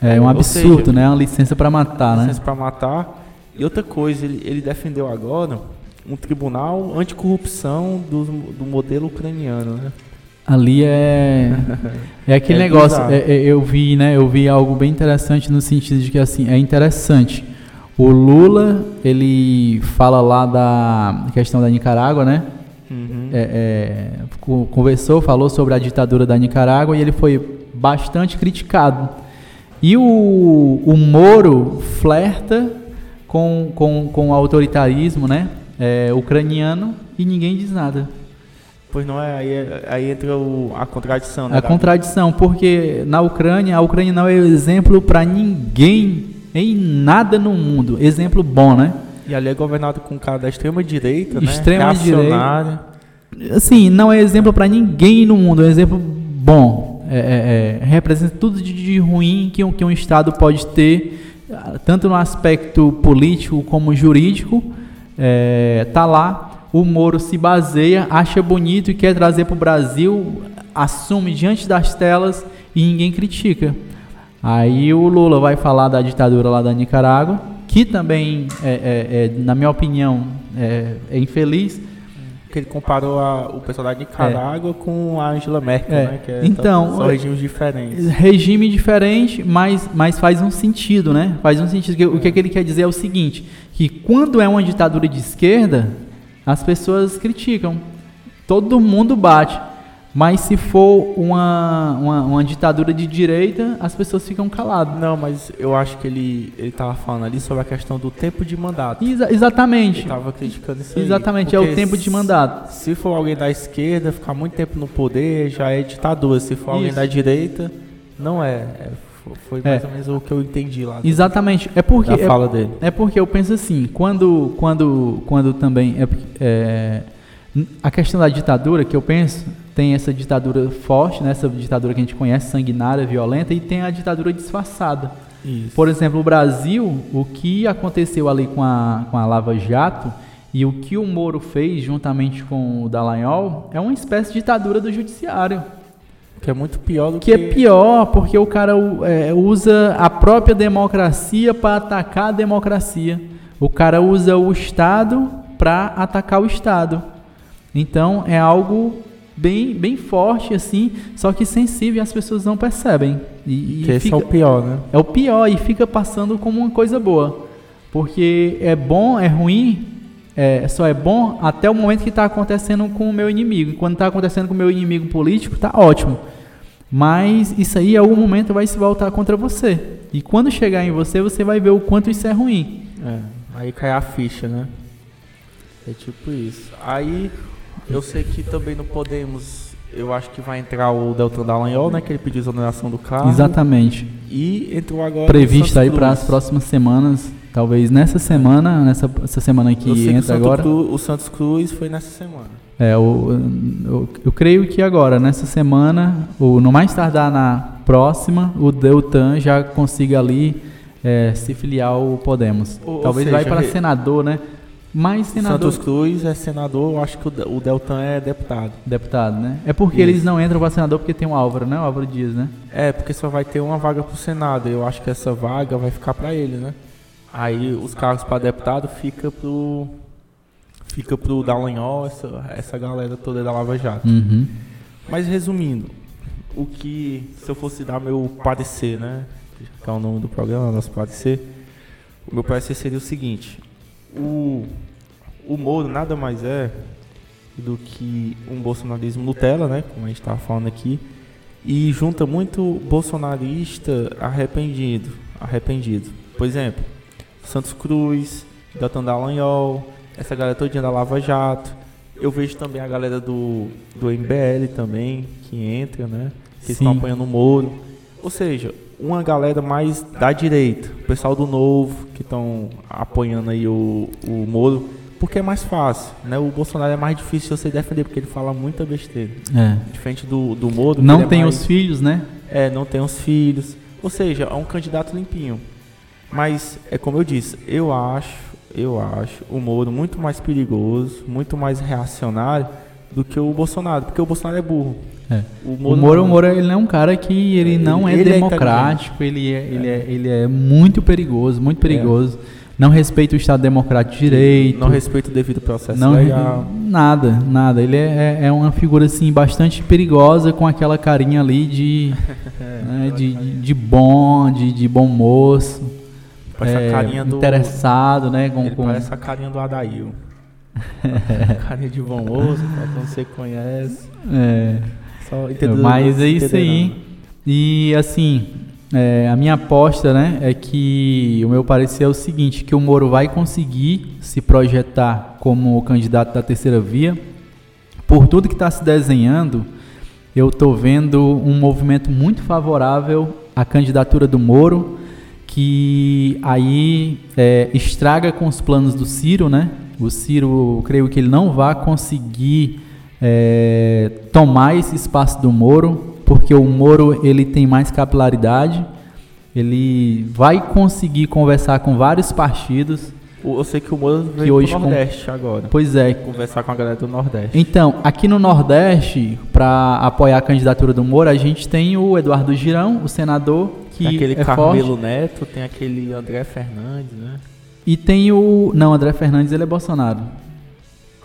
É um absurdo, seja, né? Uma licença para matar, né? Licença para matar. E outra coisa, ele, ele defendeu agora um tribunal anticorrupção do, do modelo ucraniano, né? Ali é é aquele é negócio. É, é, eu vi, né? Eu vi algo bem interessante no sentido de que assim é interessante. O Lula ele fala lá da questão da Nicarágua, né? Uhum. É, é, conversou, falou sobre a ditadura da Nicarágua e ele foi bastante criticado. E o, o Moro flerta com, com, com o autoritarismo né, é, ucraniano e ninguém diz nada. Pois não é, aí, aí entra o, a contradição. Né, a contradição, porque na Ucrânia, a Ucrânia não é exemplo para ninguém, em nada no mundo. Exemplo bom, né? E ali é governado com um cara da extrema direita, extrema né? Direita. Assim, não é exemplo para ninguém no mundo, é um exemplo bom. É, é, é, representa tudo de, de ruim que um, que um Estado pode ter, tanto no aspecto político como jurídico. É, tá lá, o Moro se baseia, acha bonito e quer trazer para o Brasil, assume diante das telas e ninguém critica. Aí o Lula vai falar da ditadura lá da Nicarágua, que também, é, é, é na minha opinião, é, é, infeliz. Que ele comparou a, o pessoal da Nicarágua com a Angela Merkel, é. né? Que é então, são regimes diferentes. Regime diferente, mas, mas faz um sentido, né? Faz um sentido. O que, é que ele quer dizer é o seguinte, que quando é uma ditadura de esquerda, as pessoas criticam. Todo mundo bate. Mas se for uma, uma, uma, ditadura de direita, as pessoas ficam caladas. Não, mas eu acho que ele ele estava falando ali sobre a questão do tempo de mandato. Exa exatamente. Ele estava criticando isso Exatamente, é o tempo de mandato. Se for alguém da esquerda, ficar muito tempo no poder, já é ditadura. Se for isso. alguém da direita, não é. é foi mais é. ou menos o que eu entendi lá. Exatamente. É porque da fala é, dele. É porque eu penso assim, quando quando quando também é, é a questão da ditadura que eu penso tem essa ditadura forte, né, essa ditadura que a gente conhece, sanguinária, violenta, e tem a ditadura disfarçada. Isso. Por exemplo, o Brasil, o que aconteceu ali com a, com a Lava Jato e o que o Moro fez juntamente com o Dallagnol é uma espécie de ditadura do judiciário. Que é muito pior do que. Que é pior, porque o cara é, usa a própria democracia para atacar a democracia. O cara usa o Estado para atacar o Estado. Então é algo bem, bem forte, assim, só que sensível e as pessoas não percebem. E, e esse é o pior, né? É o pior e fica passando como uma coisa boa. Porque é bom, é ruim, é, só é bom até o momento que está acontecendo com o meu inimigo. Quando está acontecendo com o meu inimigo político, está ótimo. Mas isso aí, em algum momento, vai se voltar contra você. E quando chegar em você, você vai ver o quanto isso é ruim. É, aí cai a ficha, né? É tipo isso. Aí eu sei que também não podemos. Eu acho que vai entrar o Deltan Dallagnol, né? Que ele pediu exoneração do carro. Exatamente. E entrou agora. Previsto aí para as próximas semanas. Talvez nessa semana, nessa essa semana que entra que o agora. Cruz, o Santos Cruz foi nessa semana. É, o, eu, eu creio que agora, nessa semana, ou no mais tardar na próxima, o Deltan já consiga ali é, se filiar ao Podemos. Ou, Talvez ou seja, vai para senador, né? Mas senador. Santos Cruz é senador, eu acho que o Deltan é deputado. Deputado, né? É porque Isso. eles não entram para senador porque tem o Álvaro, né? O Álvaro Dias, né? É, porque só vai ter uma vaga para o Senado. Eu acho que essa vaga vai ficar para ele, né? Aí os cargos para deputado fica pro fica pro Dallagnol, essa, essa galera toda da Lava Jato. Uhum. Mas resumindo, o que se eu fosse dar meu parecer, né? Que é o nome do programa, nosso parecer. O meu parecer seria o seguinte: o, o Moro nada mais é do que um bolsonarismo Nutella, né? Como a gente estava falando aqui. E junta muito bolsonarista arrependido. Arrependido. Por exemplo, Santos Cruz, Deltan Dallagnol, essa galera todinha da Lava Jato. Eu vejo também a galera do, do MBL também, que entra, né? Que estão apoiando o Moro. Ou seja, uma galera mais da direita, o pessoal do Novo, que estão apoiando aí o, o Moro, porque é mais fácil, né? O Bolsonaro é mais difícil você defender, porque ele fala muita besteira. É. Diferente do, do Moro. Não é tem mais, os filhos, né? É, não tem os filhos. Ou seja, é um candidato limpinho. Mas, é como eu disse, eu acho, eu acho o Moro muito mais perigoso, muito mais reacionário do que o Bolsonaro, porque o Bolsonaro é burro. É. O Moro, o Moro, não, Moro ele é um cara que ele não ele, é ele é democrático, é ele, é, ele, é, ele é muito perigoso, muito perigoso. É. Não respeita o Estado Democrático de Direito. Não respeita o devido processo não, legal. Nada, nada. Ele é, é uma figura assim bastante perigosa com aquela carinha ali de, né, de, de, bom, de, de bom moço. Parece é, a carinha do. Interessado, né? Com, ele com... Parece a carinha do Adail. carinha de bom moço, quando você conhece. É. Mas é isso aí. E assim, é, a minha aposta né, é que o meu parecer é o seguinte, que o Moro vai conseguir se projetar como candidato da terceira via. Por tudo que está se desenhando, eu estou vendo um movimento muito favorável à candidatura do Moro, que aí é, estraga com os planos do Ciro, né? O Ciro, creio que ele não vai conseguir é, tomar esse espaço do Moro, porque o Moro ele tem mais capilaridade, ele vai conseguir conversar com vários partidos. Eu sei que o Moro veio que hoje Nordeste com... agora. Pois é. Conversar com a galera do Nordeste. Então, aqui no Nordeste, para apoiar a candidatura do Moro, a gente tem o Eduardo Girão, o senador, que tem aquele é Carmelo forte. Neto, tem aquele André Fernandes, né? E tem o... Não, André Fernandes, ele é Bolsonaro.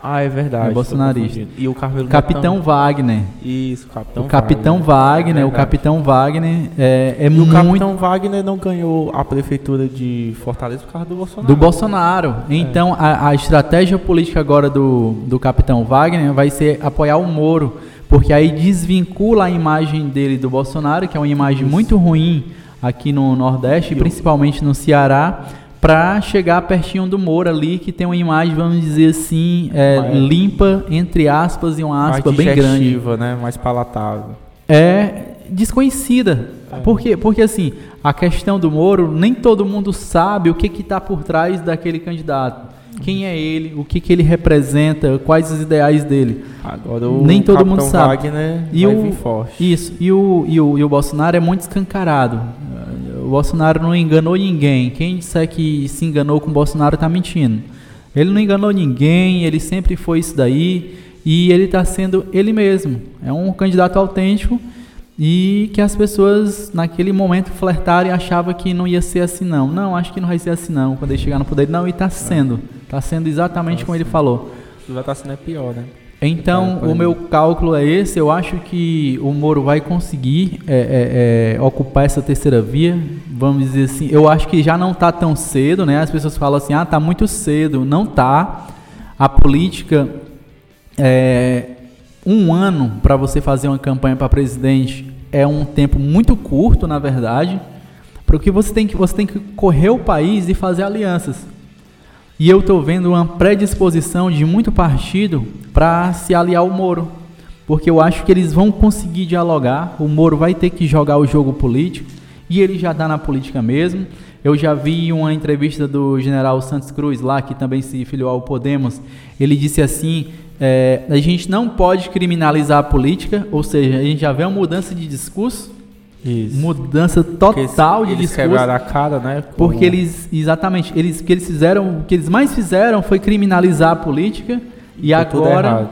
Ah, é verdade. É bolsonarista. E o Carmelo Capitão Wagner. Isso, Capitão O Capitão Wagner, Wagner é o Capitão Wagner é, é e muito... o Capitão Wagner não ganhou a prefeitura de Fortaleza por causa do Bolsonaro. Do Bolsonaro. É. Então, a, a estratégia política agora do, do Capitão Wagner vai ser apoiar o Moro, porque aí desvincula a imagem dele do Bolsonaro, que é uma imagem Isso. muito ruim aqui no Nordeste, e principalmente no Ceará, para chegar pertinho do Moro ali, que tem uma imagem, vamos dizer assim, é, limpa, entre aspas, e uma aspa bem grande. né? Mais palatável. É desconhecida. É. Por quê? Porque assim, a questão do Moro, nem todo mundo sabe o que está por trás daquele candidato. Quem é ele, o que, que ele representa, quais os ideais dele. Agora o Nem todo Capitão mundo sabe. Wagner e o, forte. Isso, e o, e, o, e o Bolsonaro é muito escancarado. O Bolsonaro não enganou ninguém. Quem disser que se enganou com o Bolsonaro está mentindo. Ele não enganou ninguém, ele sempre foi isso daí e ele está sendo ele mesmo. É um candidato autêntico e que as pessoas naquele momento flertaram e achavam que não ia ser assim não. Não, acho que não vai ser assim não. Quando ele chegar no poder, não, e está sendo. Está sendo exatamente tá como ele falou. Vai estar tá sendo é pior, né? Então, o meu cálculo é esse. Eu acho que o Moro vai conseguir é, é, é, ocupar essa terceira via. Vamos dizer assim. Eu acho que já não está tão cedo, né? As pessoas falam assim: ah, está muito cedo. Não está. A política é um ano para você fazer uma campanha para presidente é um tempo muito curto, na verdade. Porque você tem que você tem que correr o país e fazer alianças. E eu estou vendo uma predisposição de muito partido para se aliar ao Moro. Porque eu acho que eles vão conseguir dialogar. O Moro vai ter que jogar o jogo político. E ele já está na política mesmo. Eu já vi uma entrevista do general Santos Cruz, lá que também se filiou ao Podemos. Ele disse assim: é, a gente não pode criminalizar a política, ou seja, a gente já vê uma mudança de discurso isso. Mudança total eles, de discurso. Eles quebraram a cara, né? Como... Porque eles, exatamente, eles que eles fizeram, o que eles mais fizeram foi criminalizar a política e deu agora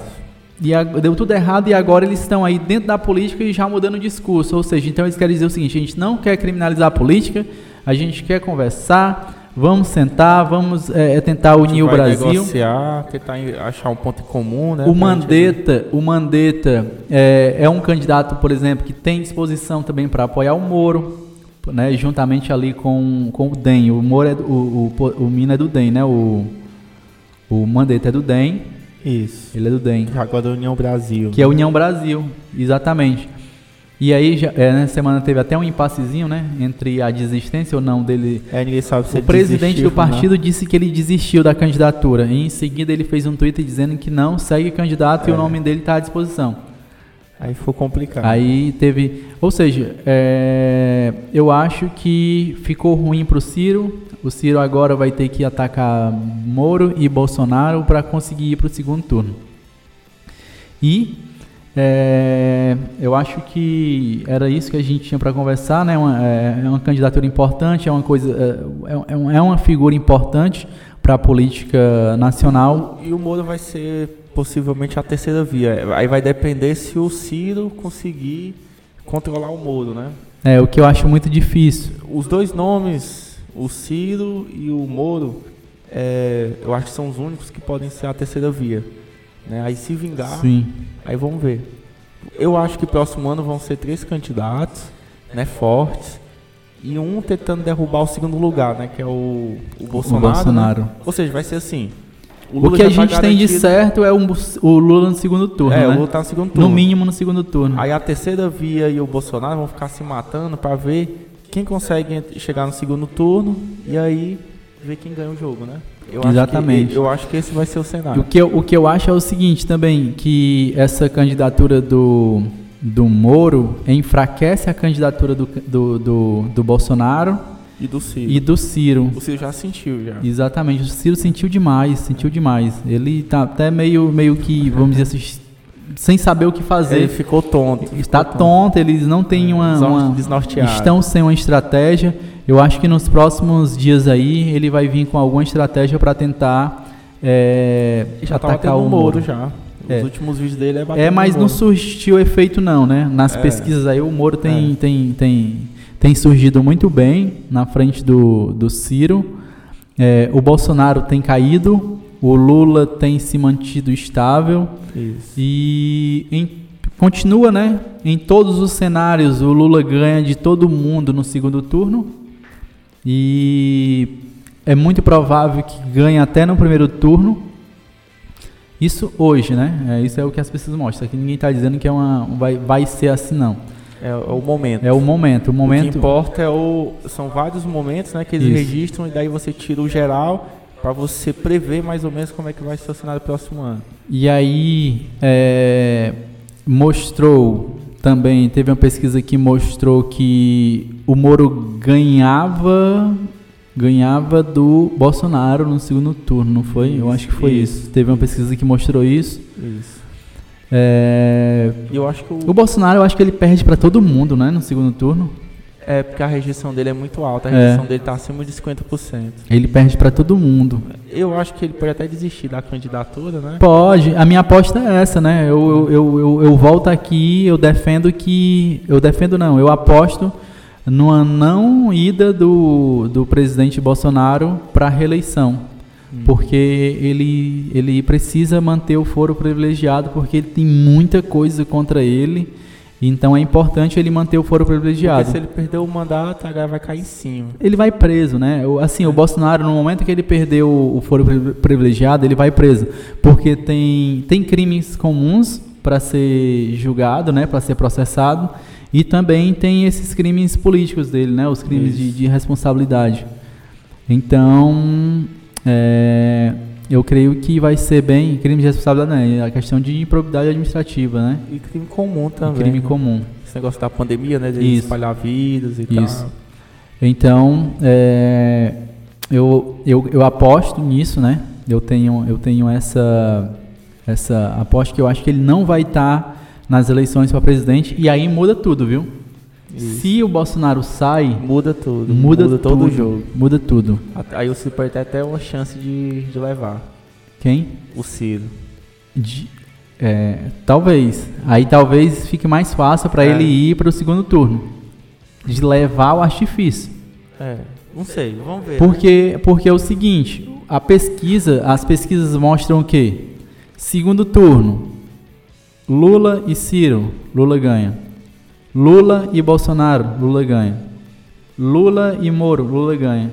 e a, deu tudo errado e agora eles estão aí dentro da política e já mudando o discurso. Ou seja, então eles querem dizer o seguinte: a gente não quer criminalizar a política, a gente quer conversar, Vamos sentar, vamos é, é tentar unir o Brasil. negociar, tentar achar um ponto comum, né? O Mandetta, o Mandetta é, é, um candidato, por exemplo, que tem disposição também para apoiar o Moro, né? Juntamente ali com, com o DEM. O Moro é do, o, o, o Mina é do DEM, né? O, o Mandetta é do DEM. Isso. Ele é do DEM. Agora é União Brasil. Que é a União Brasil, exatamente. E aí, já, é, nessa semana teve até um impassezinho, né? Entre a desistência ou não dele. É, ninguém sabe se O presidente do partido disse que ele desistiu da candidatura. E em seguida ele fez um tweet dizendo que não, segue candidato é. e o nome dele está à disposição. Aí ficou complicado. Aí teve. Ou seja, é, eu acho que ficou ruim para o Ciro. O Ciro agora vai ter que atacar Moro e Bolsonaro para conseguir ir para o segundo turno. E é, eu acho que era isso que a gente tinha para conversar, né? Uma, é, é, uma candidatura importante, é uma coisa, é, é, é uma figura importante para a política nacional. E o Moro vai ser possivelmente a terceira via. Aí vai depender se o Ciro conseguir controlar o Moro, né? É o que eu acho muito difícil. Os dois nomes, o Ciro e o Moro, é, eu acho que são os únicos que podem ser a terceira via. Né? Aí se vingar, Sim. aí vamos ver. Eu acho que próximo ano vão ser três candidatos, né, fortes, e um tentando derrubar o segundo lugar, né, que é o, o Bolsonaro. O Bolsonaro. Né? Ou seja, vai ser assim. O, o que a tá gente tá tem de certo é um, o Lula no segundo turno, É, né? o Lula tá no segundo turno. No mínimo no segundo turno. Aí a terceira via e o Bolsonaro vão ficar se matando para ver quem consegue chegar no segundo turno e aí ver quem ganha o jogo, né? Eu Exatamente. Acho que, eu acho que esse vai ser o cenário. O que, eu, o que eu acho é o seguinte também, que essa candidatura do, do Moro enfraquece a candidatura do, do, do, do Bolsonaro e do Ciro. E do Ciro. O Ciro já sentiu, já. Exatamente. O Ciro sentiu demais, sentiu demais. Ele tá até meio, meio que, vamos dizer assim, sem saber o que fazer. Ele ficou tonto. Está tonto. tonto, eles não têm uma, uma estão sem uma estratégia. Eu acho que nos próximos dias aí ele vai vir com alguma estratégia para tentar é, já atacar o Moro. já. Os é. últimos vídeos dele é É, mas não surgiu efeito não, né? Nas é. pesquisas aí o Moro tem, é. tem, tem, tem surgido muito bem na frente do, do Ciro. É, o Bolsonaro tem caído, o Lula tem se mantido estável. Isso. E em, continua, né? Em todos os cenários, o Lula ganha de todo mundo no segundo turno. E é muito provável que ganhe até no primeiro turno. Isso hoje, né? É, isso é o que as pessoas mostram. Aqui ninguém está dizendo que é uma, vai, vai ser assim, não. É, é, o momento. É o momento. O, momento... o que importa é o. São vários momentos né, que eles isso. registram e daí você tira o geral para você prever mais ou menos como é que vai ser o cenário próximo ano. E aí é, mostrou também, teve uma pesquisa que mostrou que o Moro ganhava ganhava do Bolsonaro no segundo turno, não foi? Isso, eu acho que foi isso. isso. Teve uma pesquisa que mostrou isso. Isso. É, eu acho que o... o Bolsonaro, eu acho que ele perde para todo mundo, né, no segundo turno. É, porque a rejeição dele é muito alta, a rejeição é. dele está acima de 50%. Ele perde para todo mundo. Eu acho que ele pode até desistir da candidatura, né? Pode. A minha aposta é essa, né? Eu, eu, eu, eu, eu volto aqui, eu defendo que. Eu defendo não, eu aposto numa não ida do, do presidente Bolsonaro para a reeleição. Hum. Porque ele, ele precisa manter o foro privilegiado, porque ele tem muita coisa contra ele então é importante ele manter o foro privilegiado. Porque se ele perder o mandato, agora vai cair em cima. Ele vai preso, né? Assim, o Bolsonaro, no momento que ele perdeu o foro privilegiado, ele vai preso. Porque tem, tem crimes comuns para ser julgado, né? Para ser processado. E também tem esses crimes políticos dele, né? Os crimes de, de, responsabilidade. Então, é, eu creio que vai ser bem crime de responsabilidade, né? A questão de improbidade administrativa, né? E crime comum também. E crime né? comum. Esse negócio da pandemia, né? De Isso. espalhar vírus e Isso. tal. Então, é, eu, eu, eu aposto nisso, né? Eu tenho, eu tenho essa, essa aposta que eu acho que ele não vai estar tá nas eleições para presidente e aí muda tudo, viu? Isso. Se o Bolsonaro sai, muda tudo. Muda, muda todo o jogo. Muda tudo. Aí o Ciro pode ter até uma chance de, de levar. Quem? O Ciro. De, é, talvez. Aí talvez fique mais fácil para é. ele ir para o segundo turno. De levar o artifício. É, não sei, vamos ver. Porque, né? porque é o seguinte, a pesquisa, as pesquisas mostram o quê? Segundo turno, Lula e Ciro, Lula ganha. Lula e Bolsonaro, Lula ganha. Lula e Moro, Lula ganha.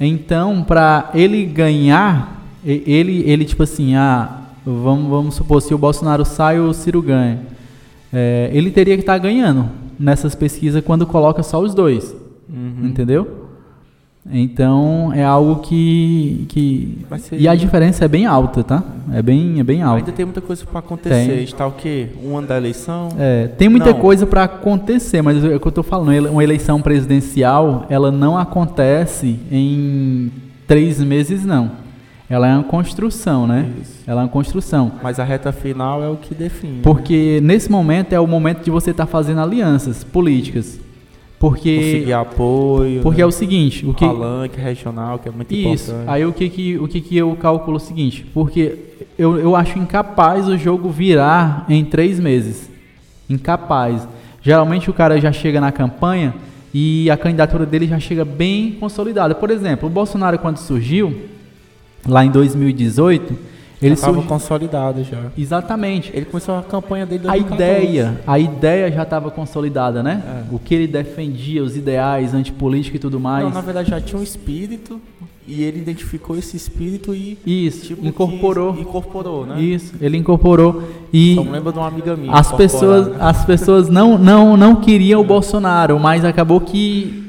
Então, para ele ganhar, ele, ele tipo assim, ah, vamos, vamos supor, se o Bolsonaro sai, o Ciro ganha. É, ele teria que estar tá ganhando nessas pesquisas quando coloca só os dois. Uhum. Entendeu? Então é algo que. que ser... E a diferença é bem alta, tá? É bem, é bem alta. Ainda tem muita coisa para acontecer. Tem. Está o quê? Um ano da eleição? É, tem muita não. coisa para acontecer, mas é o que eu estou falando. Uma eleição presidencial, ela não acontece em três meses, não. Ela é uma construção, né? Isso. Ela é uma construção. Mas a reta final é o que define. Porque nesse momento é o momento de você estar tá fazendo alianças políticas. Porque conseguir apoio. Porque né? é o seguinte, o que palanque regional que é muito isso, importante. Aí o que que o que que eu calculo é o seguinte, porque eu, eu acho incapaz o jogo virar em três meses, incapaz. Geralmente o cara já chega na campanha e a candidatura dele já chega bem consolidada. Por exemplo, o Bolsonaro quando surgiu lá em 2018 ele estava consolidado já. Exatamente. Ele começou a campanha dele. A ideia, a ideia já estava consolidada, né? É. O que ele defendia, os ideais antipolíticos e tudo mais. Não, na verdade já tinha um espírito e ele identificou esse espírito e isso tipo, incorporou, incorporou, né? Isso, ele incorporou e Só lembra de uma amiga minha. As pessoas, as pessoas não não não queriam o Bolsonaro, mas acabou que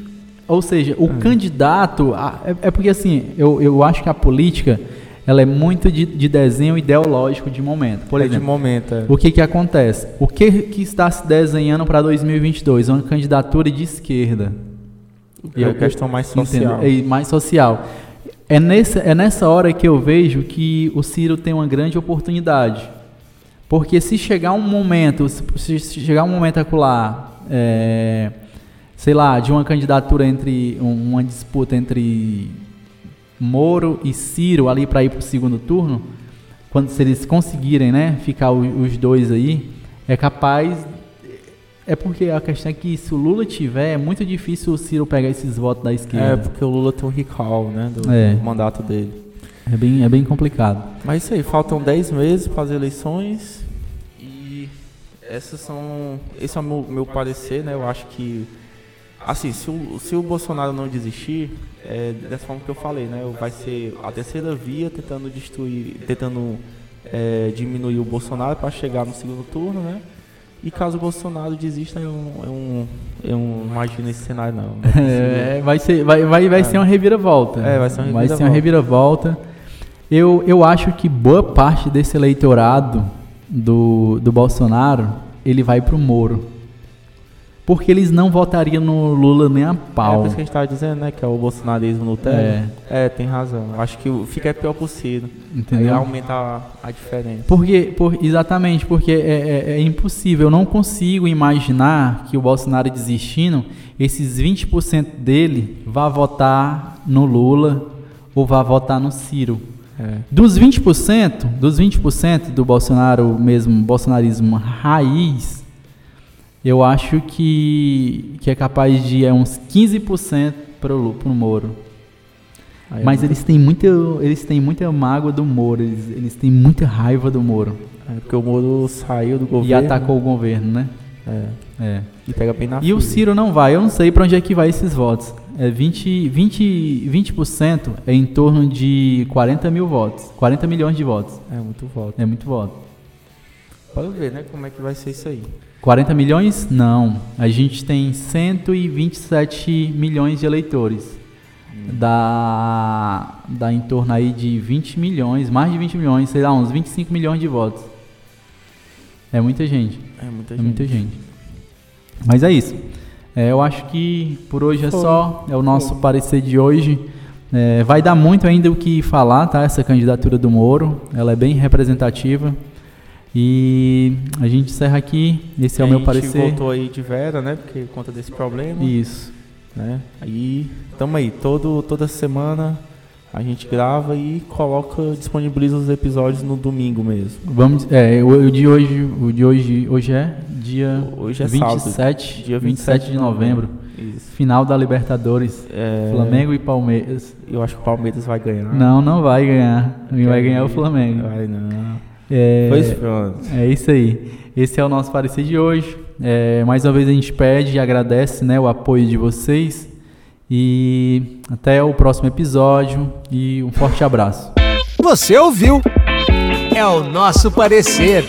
ou seja, o hum. candidato. É, é, porque assim, eu, eu acho que a política ela é muito de, de desenho ideológico de momento. Por é exemplo, de momento, é. o que, que acontece? O que, que está se desenhando para 2022? Uma candidatura de esquerda. É uma questão mais social. É mais social. É, nesse, é nessa hora que eu vejo que o Ciro tem uma grande oportunidade. Porque se chegar um momento, se chegar um momento acular, é, sei lá, de uma candidatura entre, uma disputa entre Moro e Ciro ali para ir para o segundo turno, quando se eles conseguirem, né, ficar os dois aí, é capaz é porque a questão é que se o Lula tiver, é muito difícil o Ciro pegar esses votos da esquerda. É, porque o Lula tem um recall, né, do, é. do mandato dele. É bem, é bem complicado. Mas isso aí, faltam 10 meses para as eleições e essas são, esse é o meu, meu parecer, né, eu acho que assim, se o, se o Bolsonaro não desistir, é, dessa forma que eu falei, né? Vai ser a terceira via tentando destruir, tentando é, diminuir o Bolsonaro para chegar no segundo turno, né? E caso o Bolsonaro desista, eu, eu, eu não imagino esse cenário não. É, vai ser, vai, vai, vai é. ser uma reviravolta. É, vai ser uma reviravolta. Vai ser uma reviravolta. Eu, eu acho que boa parte desse eleitorado do, do Bolsonaro, ele vai para o Moro. Porque eles não votariam no Lula nem a pau. É por isso que a gente estava dizendo, né? Que é o bolsonarismo no terra. É. é, tem razão. Acho que fica pior possível. Entendeu? Aí aumenta a, a diferença. Porque, por, exatamente, porque é, é, é, impossível. Eu não consigo imaginar que o Bolsonaro desistindo, esses 20% dele vá votar no Lula ou vá votar no Ciro. É. Dos 20%, dos 20% do Bolsonaro mesmo, bolsonarismo raiz, eu acho que, que é capaz de ir uns 15% para o Moro. Aí Mas eles têm, muita, eles têm muita mágoa do Moro, eles, eles têm muita raiva do Moro. É porque o Moro saiu do governo. E atacou o governo, né? É. é. E pega bem na E o Ciro não vai, eu não sei para onde é que vai esses votos. É 20, 20, 20% é em torno de 40 mil votos. 40 milhões de votos. É muito voto. É muito voto. Pode ver, né, como é que vai ser isso aí. 40 milhões? Não. A gente tem 127 milhões de eleitores. Hum. Dá, dá em torno aí de 20 milhões, mais de 20 milhões, sei lá, uns 25 milhões de votos. É muita gente. É muita é gente. Muita gente. Mas é isso. É, eu acho que por hoje é Foi. só. É o nosso Foi. parecer de hoje. É, vai dar muito ainda o que falar, tá? Essa candidatura do Moro. Ela é bem representativa. E a gente encerra aqui. Esse é o meu parecer. A gente voltou aí de Vera, né? Porque conta desse problema. Isso. Né? Aí, tamo aí. Todo, toda semana a gente grava e coloca, disponibiliza os episódios no domingo mesmo. Vamos, é, o, o de hoje, o de hoje, hoje é dia hoje é 27, sábado, dia 27 de novembro. Isso. Final da Libertadores. É... Flamengo e Palmeiras. Eu acho que o Palmeiras vai ganhar. Não, não vai ganhar. Quem vai ganhar é o Flamengo. Vai não. É, pois pronto. É isso aí. Esse é o nosso parecer de hoje. É, mais uma vez a gente pede e agradece né, o apoio de vocês. E até o próximo episódio. E um forte abraço. Você ouviu? É o nosso parecer.